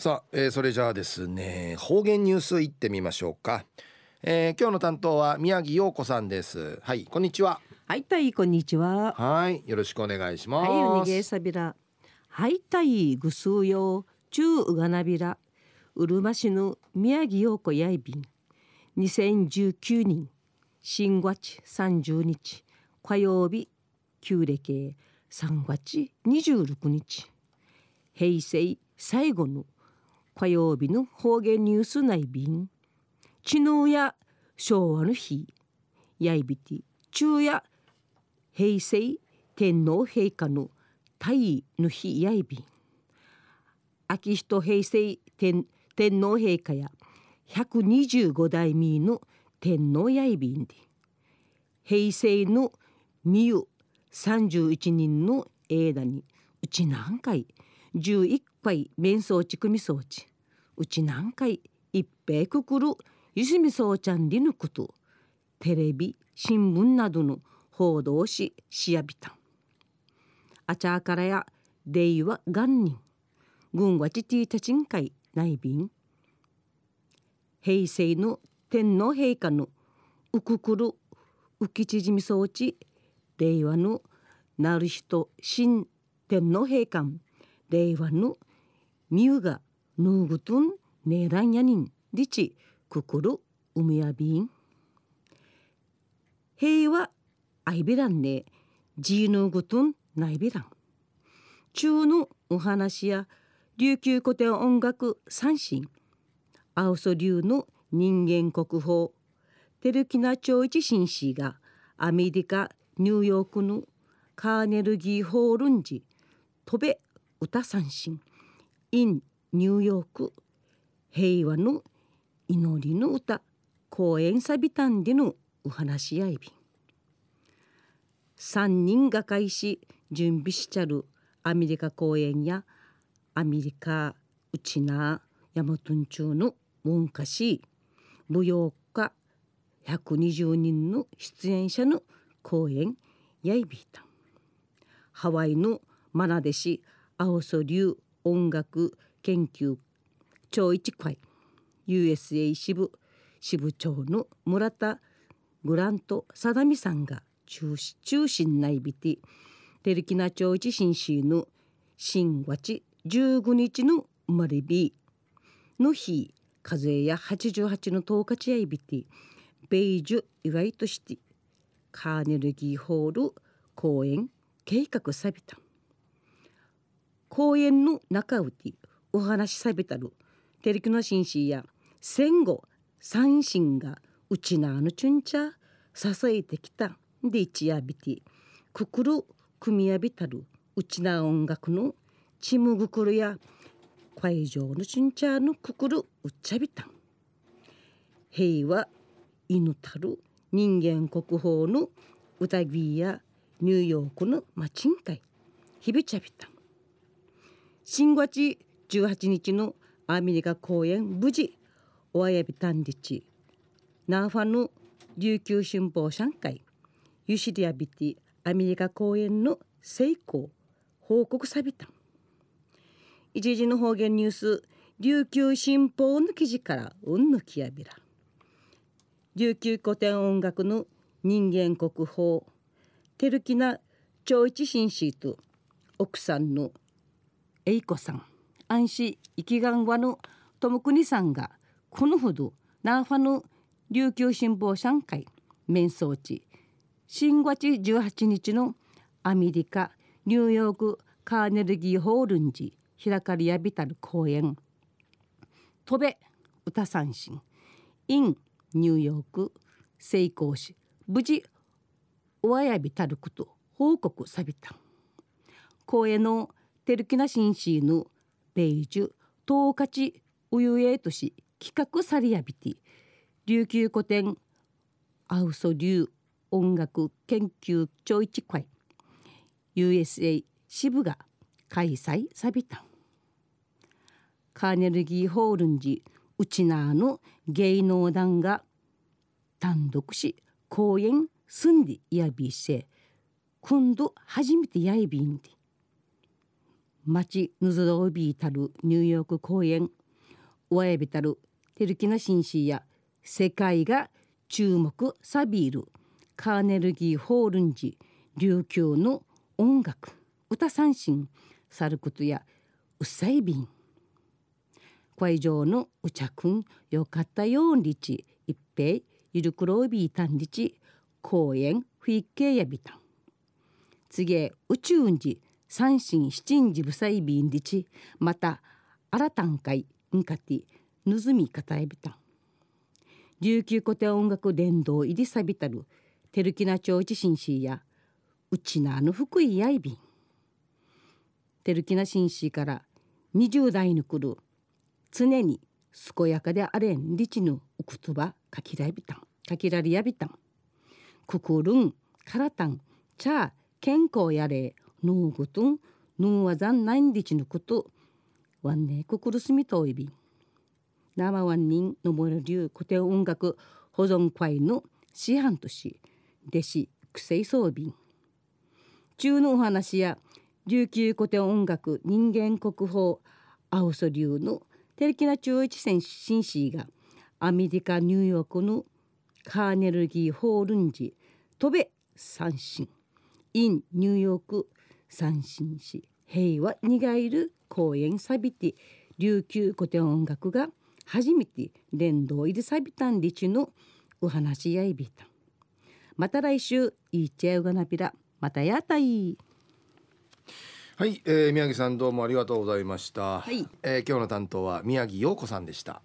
さあ、えー、それじゃあですね方言ニュースいってみましょうか、えー、今日の担当は宮城陽子さんです。はいこんにちは。はいたいこんにちは。はいよろしくお願いします。はいおにげさびらはいたいぐすうよちゅうがなびら。うるま市の宮城陽子やいびん。2019年新月30日火曜日旧暦3月26日平成最後の火曜日の方言ニュース内便知能や昭和の日。やいびて昼夜平成天皇陛下の大の日。やいびん。秋人平成天天皇陛下や。125代目の天皇やいびんで。平成のみゆ31人の間に。うち何回。11回面相地組装置うち何回一平くくるゆすみそうちゃんりぬことテレビ新聞などの報道ししやびたあちゃからや令和元年軍はちティータチン会内便。平成の天皇陛下のうくくる浮き縮み装置。令和のなる人新天皇陛下令和のみゆがぐとんねらんやにんりちくくるうむやびん平和あいびらんねじぬぐとんないびらん中のお話や琉球古典音楽三振青ソ流の人間国宝テルキナ長一紳士がアメリカニューヨークのカーネルギーホールンジ飛べ歌三振 in ニューヨーク平和の祈りの歌公演サビタンでのお話し合いび三人が会し準備しちゃるアメリカ公演やアメリカうちなヤマトン中の文化し舞踊家120人の出演者の公演やいびいた。ハワイのマナデシ青ソ流音楽研究超一会 USA 支部支部長の村田グラント貞美さんが中中心内ビティテルキナ町一新市の新月15日の生まれ日の日風や88の10日地合ビティベイジュ意外としてカーネルギーホール公演計画さびた。公演の中うてお話しさびたるテレキの紳士や戦後三神がうちなあのちゅんちゃ支えてきた。で一夜びてくくる組みやびたるうちな音楽のちむぐくるや会場のちゅんちゃのくくるうっちゃびた。ん平和犬たる人間国宝の歌ぎやニューヨークのマチン会ひびちゃびた。ん新月18日のアメリカ公演無事おあやびたんりちナーファの琉球新報上海。ユシリアビティアメリカ公演の成功報告さびた。一時の方言ニュース琉球新報の記事からうんぬきやびら。琉球古典音楽の人間国宝テルキナ長一紳士と奥さんの栄子さん。安心生きがんわの友国さんがこのほどナーファの琉球新報上海面相地新月18日のアメリカニューヨークカーネルギーホールンジ開かれやびたる公演「飛べ歌三振。in ニューヨーク成功し無事おあやびたること報告さびた。公演のテルキナシンシーヌベイジュトーカチウユエとし企画されやびて琉球古典アウソ流音楽研究長一会 USA 支部が開催さびた。カーネルギーホールンジウチナーの芸能団が単独し公演住んでやびせ今度初めてやいびんで町ぬずろびいたるニューヨーク公演おやびたるテルキナ紳士や世界が注目サビールカーネルギーホールンジ琉球の音楽歌三振サルクトやウサイビン会場のうちゃくんよかったよんりち一平ゆるくろびいたんりち公園ふいけやびたん。次へ宇宙んじ三神七んじぶさいびんりちまた新たんかいんかてぬずみかたえびたん琉球古典音楽伝道入りさびたるテルキナ町地震市やうちなあの福井やいびんテルキナ紳士から20代に来る常に健やかであれんりちぬうくとばかきらびたん。かきらりやびたん。くくるんからたんちゃ健康やれぬうぐとんぬんわざんないんりちぬことわんねくくるすみといびん生ワンニンのもる流古典音楽保存会の師範とし弟子くせい装備中のお話や琉球古典音楽人間国宝青ソ流のテレキナ中一戦紳士がアメリカニューヨークのカーネルギーホールンジ飛べ三振インニューヨーク三振市平和にがいる公演サビティ。琉球古典音楽が初めて連動入りサビタンリチのお話やいびた。また来週いっちゃうがなびらまたやたいはい、えー、宮城さんどうもありがとうございました、はい。えー今日の担当は宮城陽子さんでした